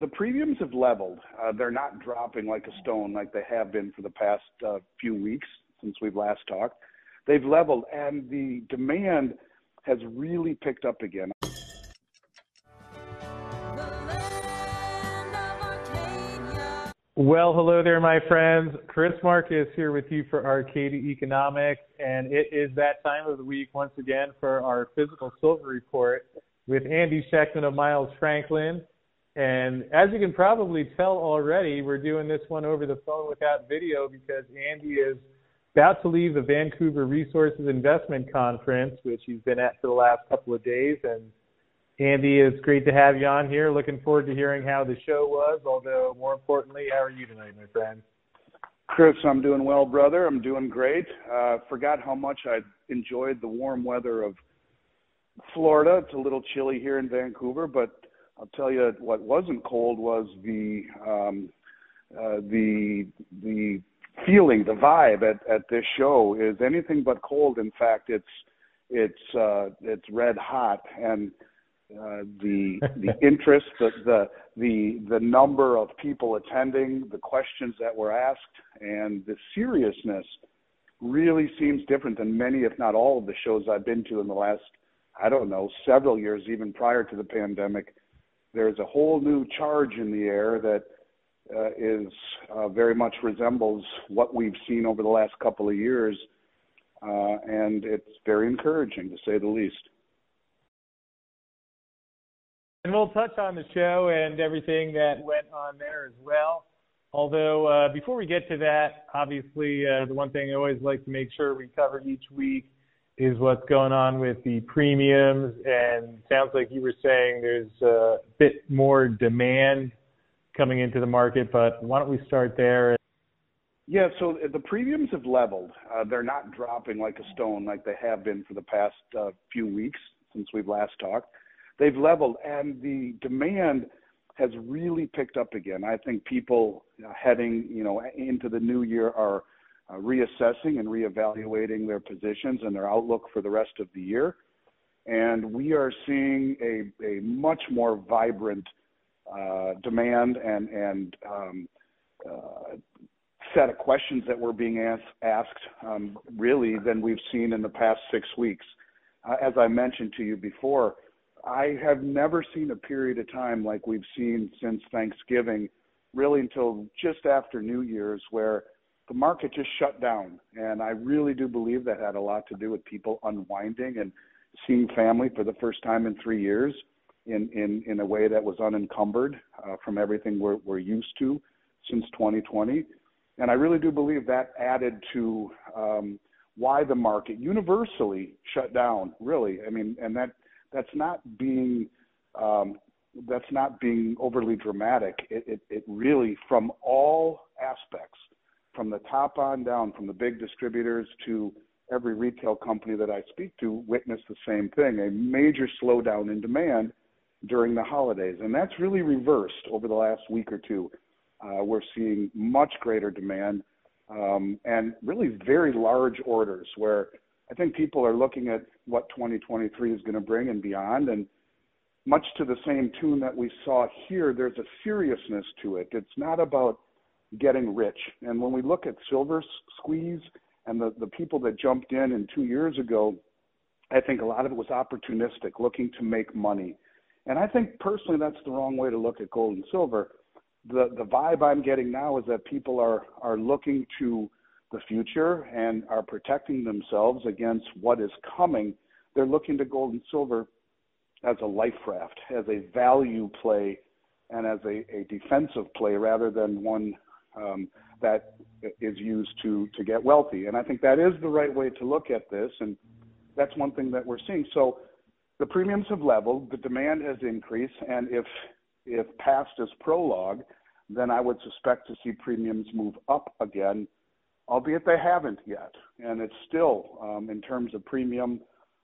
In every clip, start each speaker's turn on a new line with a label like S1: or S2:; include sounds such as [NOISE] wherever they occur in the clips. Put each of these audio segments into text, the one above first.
S1: the premiums have leveled. Uh, they're not dropping like a stone like they have been for the past uh, few weeks since we've last talked. They've leveled, and the demand has really picked up again.
S2: Well, hello there, my friends. Chris Marcus here with you for Arcadia Economics, and it is that time of the week once again for our physical silver report with Andy Schectman of Miles Franklin. And as you can probably tell already, we're doing this one over the phone without video because Andy is about to leave the Vancouver Resources Investment Conference, which he's been at for the last couple of days. And Andy, it's great to have you on here. Looking forward to hearing how the show was, although more importantly, how are you tonight, my friend?
S1: Chris, I'm doing well, brother. I'm doing great. Uh, forgot how much I enjoyed the warm weather of Florida. It's a little chilly here in Vancouver, but I'll tell you what wasn't cold was the um, uh, the the feeling, the vibe at, at this show is anything but cold. In fact, it's it's uh, it's red hot, and uh, the [LAUGHS] the interest, the, the the the number of people attending, the questions that were asked, and the seriousness really seems different than many, if not all, of the shows I've been to in the last I don't know several years, even prior to the pandemic there's a whole new charge in the air that uh, is uh, very much resembles what we've seen over the last couple of years, uh, and it's very encouraging to say the least.
S2: And we'll touch on the show and everything that went on there as well. Although uh, before we get to that, obviously uh, the one thing I always like to make sure we cover each week is what's going on with the premiums, and sounds like you were saying there's a bit more demand coming into the market, but why don't we start there?
S1: Yeah, so the premiums have leveled. Uh, they're not dropping like a stone like they have been for the past uh, few weeks since we've last talked. They've leveled, and the demand has really picked up again. I think people heading, you know, into the new year are – uh, reassessing and reevaluating their positions and their outlook for the rest of the year. And we are seeing a, a much more vibrant uh, demand and, and um, uh, set of questions that were being asked, asked um, really than we've seen in the past six weeks. Uh, as I mentioned to you before, I have never seen a period of time like we've seen since Thanksgiving, really until just after New Year's, where the market just shut down. And I really do believe that had a lot to do with people unwinding and seeing family for the first time in three years in, in, in a way that was unencumbered uh, from everything we're, we're used to since 2020. And I really do believe that added to um, why the market universally shut down, really. I mean, and that that's not being um, that's not being overly dramatic. It, it, it really, from all aspects, from the top on down, from the big distributors to every retail company that I speak to, witness the same thing a major slowdown in demand during the holidays. And that's really reversed over the last week or two. Uh, we're seeing much greater demand um, and really very large orders where I think people are looking at what 2023 is going to bring and beyond. And much to the same tune that we saw here, there's a seriousness to it. It's not about getting rich. And when we look at Silver Squeeze and the, the people that jumped in and two years ago, I think a lot of it was opportunistic, looking to make money. And I think personally that's the wrong way to look at gold and silver. The the vibe I'm getting now is that people are are looking to the future and are protecting themselves against what is coming. They're looking to gold and silver as a life raft, as a value play, and as a, a defensive play rather than one um, that is used to to get wealthy. And I think that is the right way to look at this, and that's one thing that we're seeing. So the premiums have leveled, the demand has increased, and if if past is prologue, then I would suspect to see premiums move up again, albeit they haven't yet. And it's still, um, in terms of premium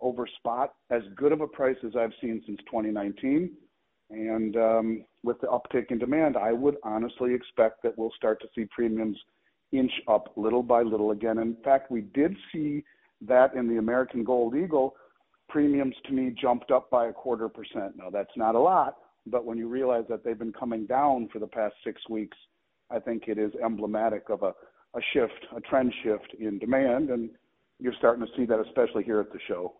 S1: over spot, as good of a price as I've seen since 2019. And um, with the uptick in demand, I would honestly expect that we'll start to see premiums inch up little by little again. In fact, we did see that in the American Gold Eagle. Premiums to me jumped up by a quarter percent. Now, that's not a lot, But when you realize that they've been coming down for the past six weeks, I think it is emblematic of a, a shift, a trend shift in demand, and you're starting to see that, especially here at the show.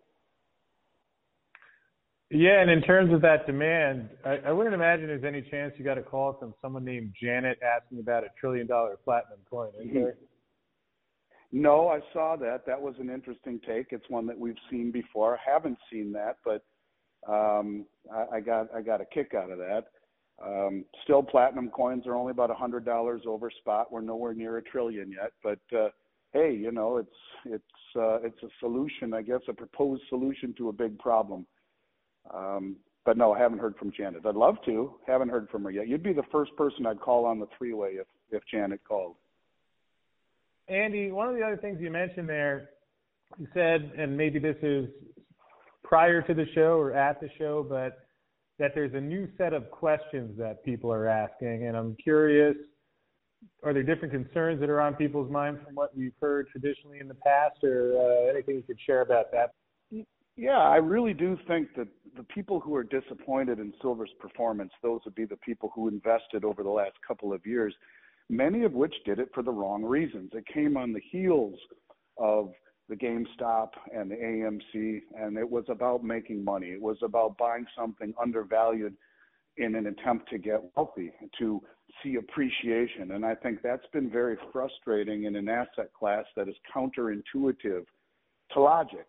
S2: Yeah, and in terms of that demand, I, I wouldn't imagine there's any chance you got a call from someone named Janet asking about a trillion dollar platinum coin, is there?
S1: No, I saw that. That was an interesting take. It's one that we've seen before. I haven't seen that, but um, I, I got I got a kick out of that. Um, still, platinum coins are only about a hundred dollars over spot. We're nowhere near a trillion yet, but uh, hey, you know, it's it's uh, it's a solution, I guess, a proposed solution to a big problem. Um, but no, I haven't heard from Janet. I'd love to. Haven't heard from her yet. You'd be the first person I'd call on the three way if if Janet called.
S2: Andy, one of the other things you mentioned there, you said, and maybe this is prior to the show or at the show, but that there's a new set of questions that people are asking, and I'm curious. Are there different concerns that are on people's minds from what we've heard traditionally in the past, or uh, anything you could share about that?
S1: Yeah, I really do think that the people who are disappointed in Silver's performance, those would be the people who invested over the last couple of years, many of which did it for the wrong reasons. It came on the heels of the GameStop and the AMC, and it was about making money. It was about buying something undervalued in an attempt to get wealthy, to see appreciation. And I think that's been very frustrating in an asset class that is counterintuitive to logic.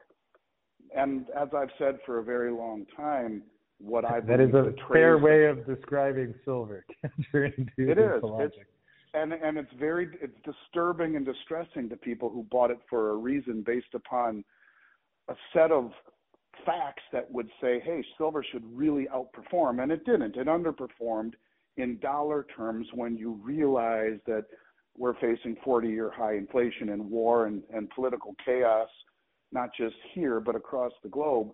S1: And as I've said for a very long time, what I
S2: that is a fair way of describing silver. [LAUGHS]
S1: it is. It's, and and it's very it's disturbing and distressing to people who bought it for a reason based upon a set of facts that would say, hey, silver should really outperform, and it didn't. It underperformed in dollar terms when you realize that we're facing 40-year high inflation and war and, and political chaos, not just here but across the globe.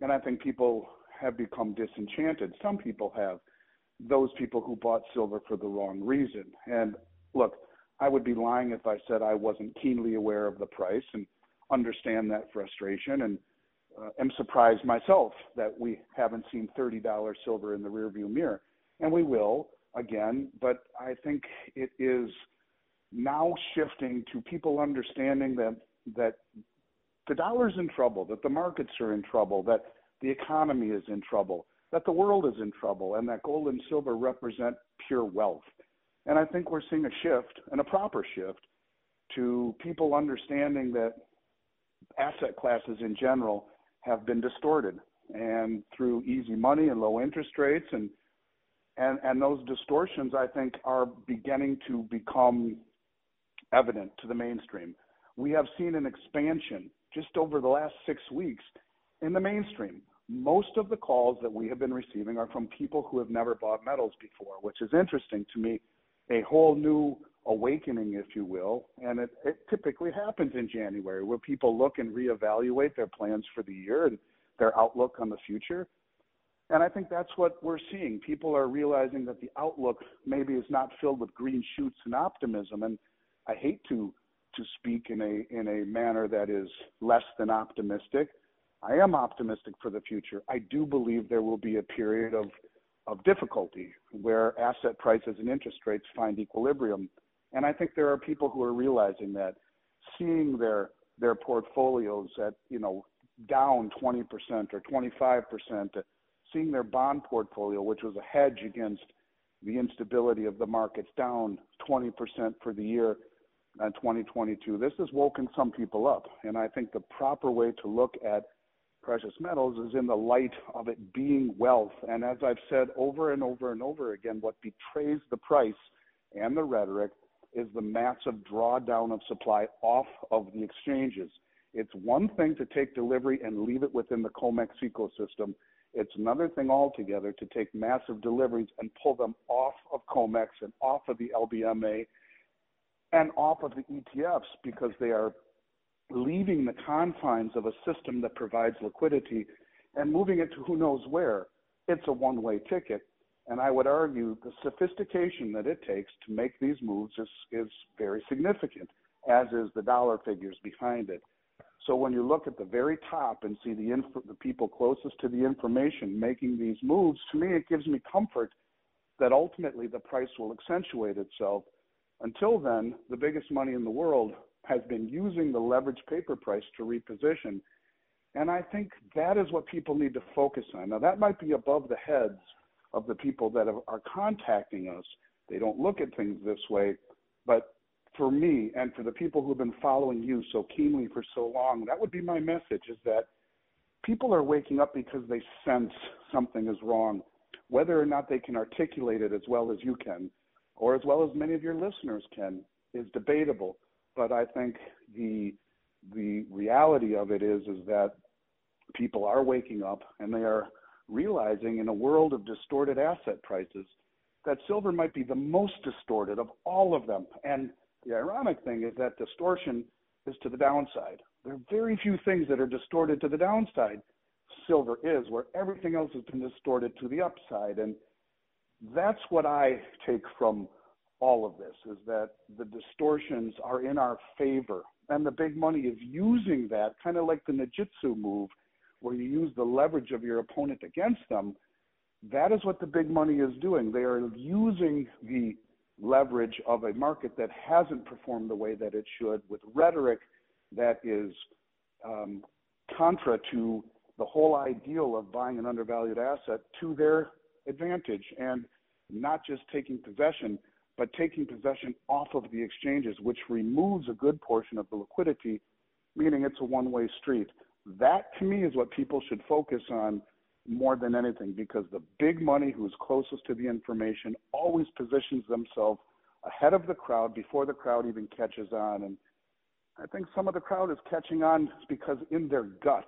S1: And I think people have become disenchanted. Some people have those people who bought silver for the wrong reason. And look, I would be lying if I said I wasn't keenly aware of the price and understand that frustration and uh, am surprised myself that we haven't seen $30 silver in the rearview mirror. And we will again, but I think it is now shifting to people understanding that that the dollar's in trouble, that the markets are in trouble, that the economy is in trouble, that the world is in trouble and that gold and silver represent pure wealth. And I think we're seeing a shift and a proper shift to people understanding that asset classes in general have been distorted and through easy money and low interest rates and and and those distortions I think are beginning to become evident to the mainstream. We have seen an expansion just over the last 6 weeks in the mainstream most of the calls that we have been receiving are from people who have never bought metals before, which is interesting to me. A whole new awakening, if you will. And it, it typically happens in January where people look and reevaluate their plans for the year and their outlook on the future. And I think that's what we're seeing. People are realizing that the outlook maybe is not filled with green shoots and optimism. And I hate to to speak in a in a manner that is less than optimistic I am optimistic for the future. I do believe there will be a period of of difficulty where asset prices and interest rates find equilibrium. And I think there are people who are realizing that, seeing their their portfolios at you know down 20% or 25%, seeing their bond portfolio, which was a hedge against the instability of the markets, down 20% for the year Uh, in 2022. This has woken some people up, and I think the proper way to look at precious metals is in the light of it being wealth. And as I've said over and over and over again, what betrays the price and the rhetoric is the massive drawdown of supply off of the exchanges. It's one thing to take delivery and leave it within the COMEX ecosystem. It's another thing altogether to take massive deliveries and pull them off of COMEX and off of the LBMA and off of the ETFs because they are leaving the confines of a system that provides liquidity and moving it to who knows where. It's a one way ticket. And I would argue the sophistication that it takes to make these moves is, is very significant, as is the dollar figures behind it. So when you look at the very top and see the inf- the people closest to the information making these moves, to me it gives me comfort that ultimately the price will accentuate itself. Until then, the biggest money in the world has been using the leverage paper price to reposition. And I think that is what people need to focus on. Now, that might be above the heads of the people that are contacting us. They don't look at things this way. But for me and for the people who have been following you so keenly for so long, that would be my message is that people are waking up because they sense something is wrong. Whether or not they can articulate it as well as you can, or as well as many of your listeners can, is debatable. But I think the the reality of it is is that people are waking up and they are realizing in a world of distorted asset prices that silver might be the most distorted of all of them. And the ironic thing is that distortion is to the downside. There are very few things that are distorted to the downside. Silver is, where everything else has been distorted to the upside. And that's what I take from all of this is that the distortions are in our favor. And the big money is using that, kind of like the Ninjutsu move, where you use the leverage of your opponent against them. That is what the big money is doing. They are using the leverage of a market that hasn't performed the way that it should with rhetoric that is um, contra to the whole ideal of buying an undervalued asset to their advantage and not just taking possession, but taking possession off of the exchanges, which removes a good portion of the liquidity, meaning it's a one way street. That to me is what people should focus on more than anything because the big money who's closest to the information always positions themselves ahead of the crowd before the crowd even catches on. And I think some of the crowd is catching on because in their gut,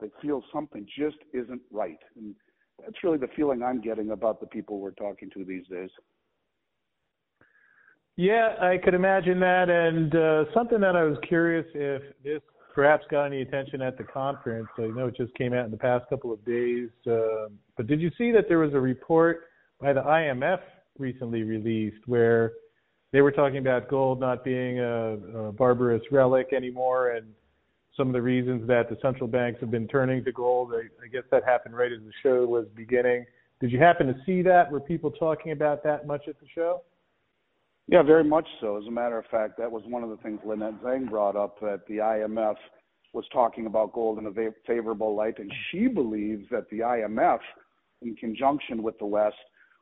S1: they feel something just isn't right. And that's really the feeling I'm getting about the people we're talking to these days.
S2: Yeah, I could imagine that. And uh, something that I was curious if this perhaps got any attention at the conference. I know it just came out in the past couple of days. Uh, but did you see that there was a report by the IMF recently released where they were talking about gold not being a, a barbarous relic anymore and some of the reasons that the central banks have been turning to gold. I, I guess that happened right as the show was beginning. Did you happen to see that? Were people talking about that much at the show?
S1: Yeah, very much so. As a matter of fact, that was one of the things Lynette Zang brought up that the IMF was talking about gold in a favorable light, and she believes that the IMF, in conjunction with the West,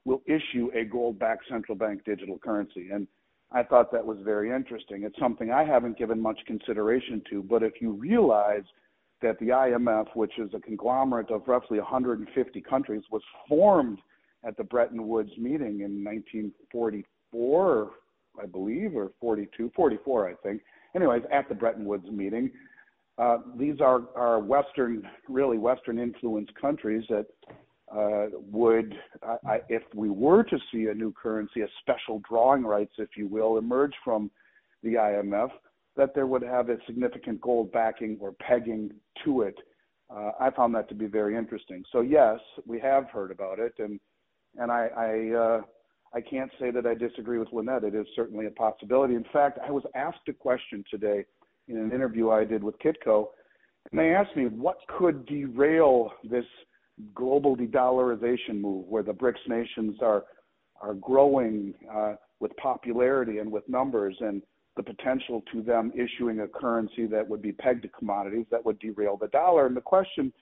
S1: will issue a gold-backed central bank digital currency. And I thought that was very interesting. It's something I haven't given much consideration to, but if you realize that the IMF, which is a conglomerate of roughly 150 countries, was formed at the Bretton Woods meeting in 1944, I believe, or 42, 44, I think. Anyways, at the Bretton Woods meeting, uh, these are, are Western, really Western influenced countries that uh, would, I, if we were to see a new currency, a special drawing rights, if you will, emerge from the IMF, that there would have a significant gold backing or pegging to it. Uh, I found that to be very interesting. So yes, we have heard about it, and and I I, uh, I can't say that I disagree with Lynette. It is certainly a possibility. In fact, I was asked a question today in an interview I did with Kitco, and they asked me what could derail this global de-dollarization move, where the BRICS nations are are growing uh, with popularity and with numbers, and the potential to them issuing a currency that would be pegged to commodities that would derail the dollar. And the question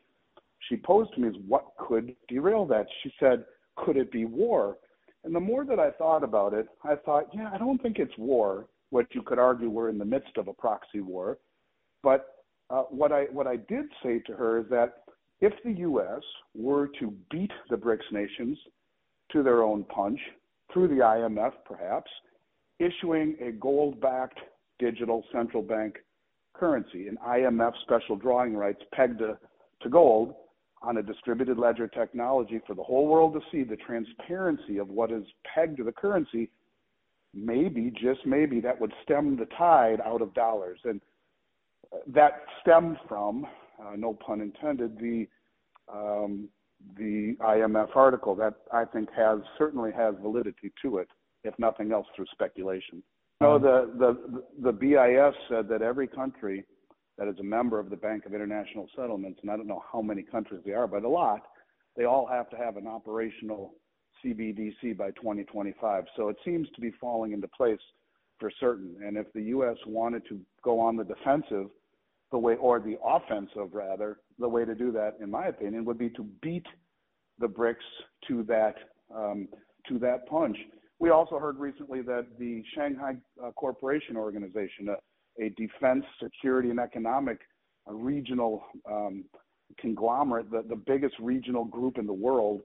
S1: she posed to me is, what could derail that? She said, could it be war? And the more that I thought about it, I thought, yeah, I don't think it's war. What you could argue we're in the midst of a proxy war, but uh, what I what I did say to her is that if the U.S. were to beat the BRICS nations to their own punch through the IMF, perhaps, issuing a gold backed digital central bank currency, an IMF special drawing rights pegged to, to gold on a distributed ledger technology for the whole world to see the transparency of what is pegged to the currency, maybe, just maybe, that would stem the tide out of dollars. And uh, that stemmed from uh, no pun intended, the um, the IMF article that I think has certainly has validity to it, if nothing else through speculation. No, the the the BIS said that every country that is a member of the Bank of International Settlements, and I don't know how many countries they are, but a lot, they all have to have an operational CBDC by 2025. So it seems to be falling into place for certain. And if the U.S. wanted to go on the defensive, the way, or the offensive rather, the way to do that, in my opinion, would be to beat the BRICS to that um, to that punch. We also heard recently that the Shanghai uh, Cooperation Organization, a, a, defense, security, and economic uh, regional um, conglomerate, the, the biggest regional group in the world,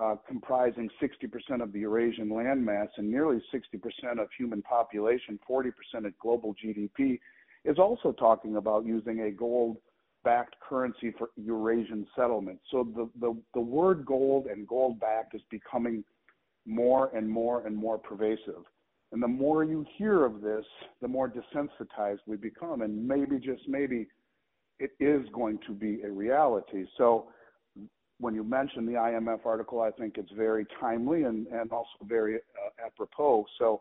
S1: uh, comprising 60% of the Eurasian landmass and nearly 60% of human population, 40% of global GDP, is also talking about using a gold backed currency for Eurasian settlement. So the, the, the word gold and gold backed is becoming more and more and more pervasive. And the more you hear of this, the more desensitized we become. And maybe, just maybe, it is going to be a reality. So when you mention the IMF article, I think it's very timely and, and also very uh, apropos. So,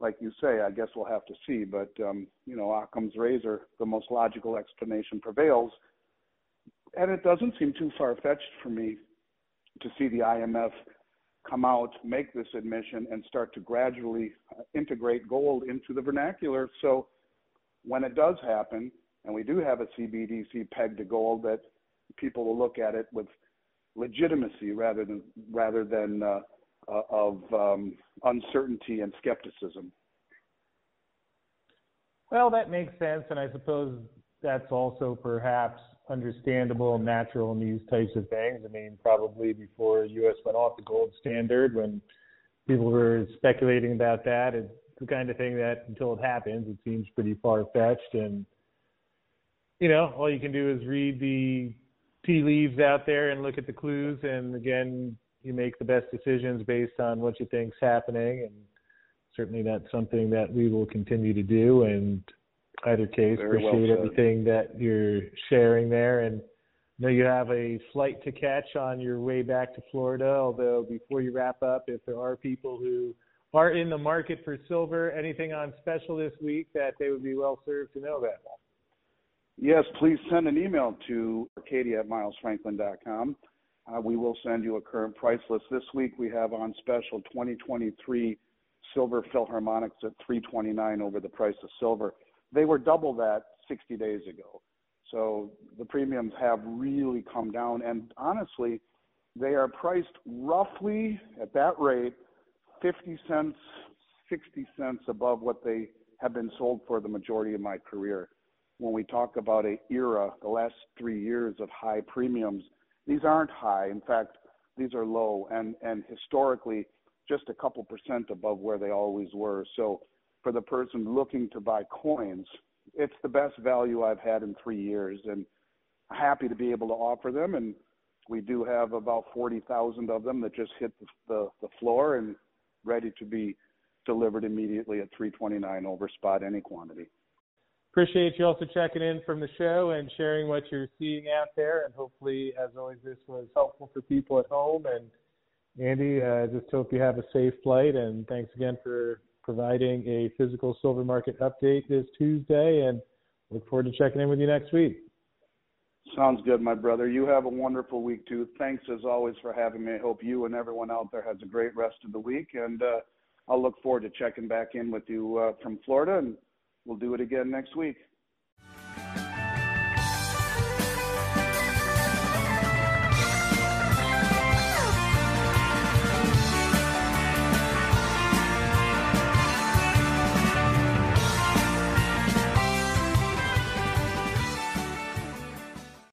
S1: like you say, I guess we'll have to see. But, um, you know, Occam's razor, the most logical explanation prevails. And it doesn't seem too far fetched for me to see the IMF come out, make this admission, and start to gradually uh, integrate gold into the vernacular. So when it does happen, and we do have a CBDC pegged to gold, that people will look at it with legitimacy rather than rather than uh, uh, of um, uncertainty and skepticism.
S2: Well, that makes sense, and I suppose that's also perhaps understandable and natural in these types of things. I mean, probably before U.S. went off the gold standard, when people were speculating about that, it's the kind of thing that until it happens, it seems pretty far fetched. And you know, all you can do is read the tea leaves out there and look at the clues, and again, you make the best decisions based on what you think's happening. And certainly, that's something that we will continue to do. And either case.
S1: Very
S2: Appreciate
S1: well
S2: everything that you're sharing there. And I know you have a flight to catch on your way back to Florida. Although before you wrap up, if there are people who are in the market for silver, anything on special this week that they would be well served to know about?
S1: Yes, please send an email to arcadia at milesfranklin.com. Uh, we will send you a current price list. This week we have on special 2023 silver Philharmonics at 329 over the price of silver. They were double that 60 days ago. So the premiums have really come down. And honestly, they are priced roughly at that rate 50 cents, 60 cents above what they have been sold for the majority of my career. When we talk about a era, the last three years of high premiums, these aren't high. In fact, these are low and, and historically just a couple percent above where they always were. So for the person looking to buy coins, it's the best value I've had in three years, and happy to be able to offer them. And we do have about forty thousand of them that just hit the, the the floor and ready to be delivered immediately at 329 over spot any quantity.
S2: Appreciate you also checking in from the show and sharing what you're seeing out there. And hopefully, as always, this was helpful for people at home. And Andy, I uh, just hope you have a safe flight. And thanks again for providing a physical silver market update this Tuesday and look forward to checking in with you next week.
S1: Sounds good, my brother. You have a wonderful week too. Thanks as always for having me. I hope you and everyone out there has a great rest of the week, and uh, I'll look forward to checking back in with you uh, from Florida, and we'll do it again next week.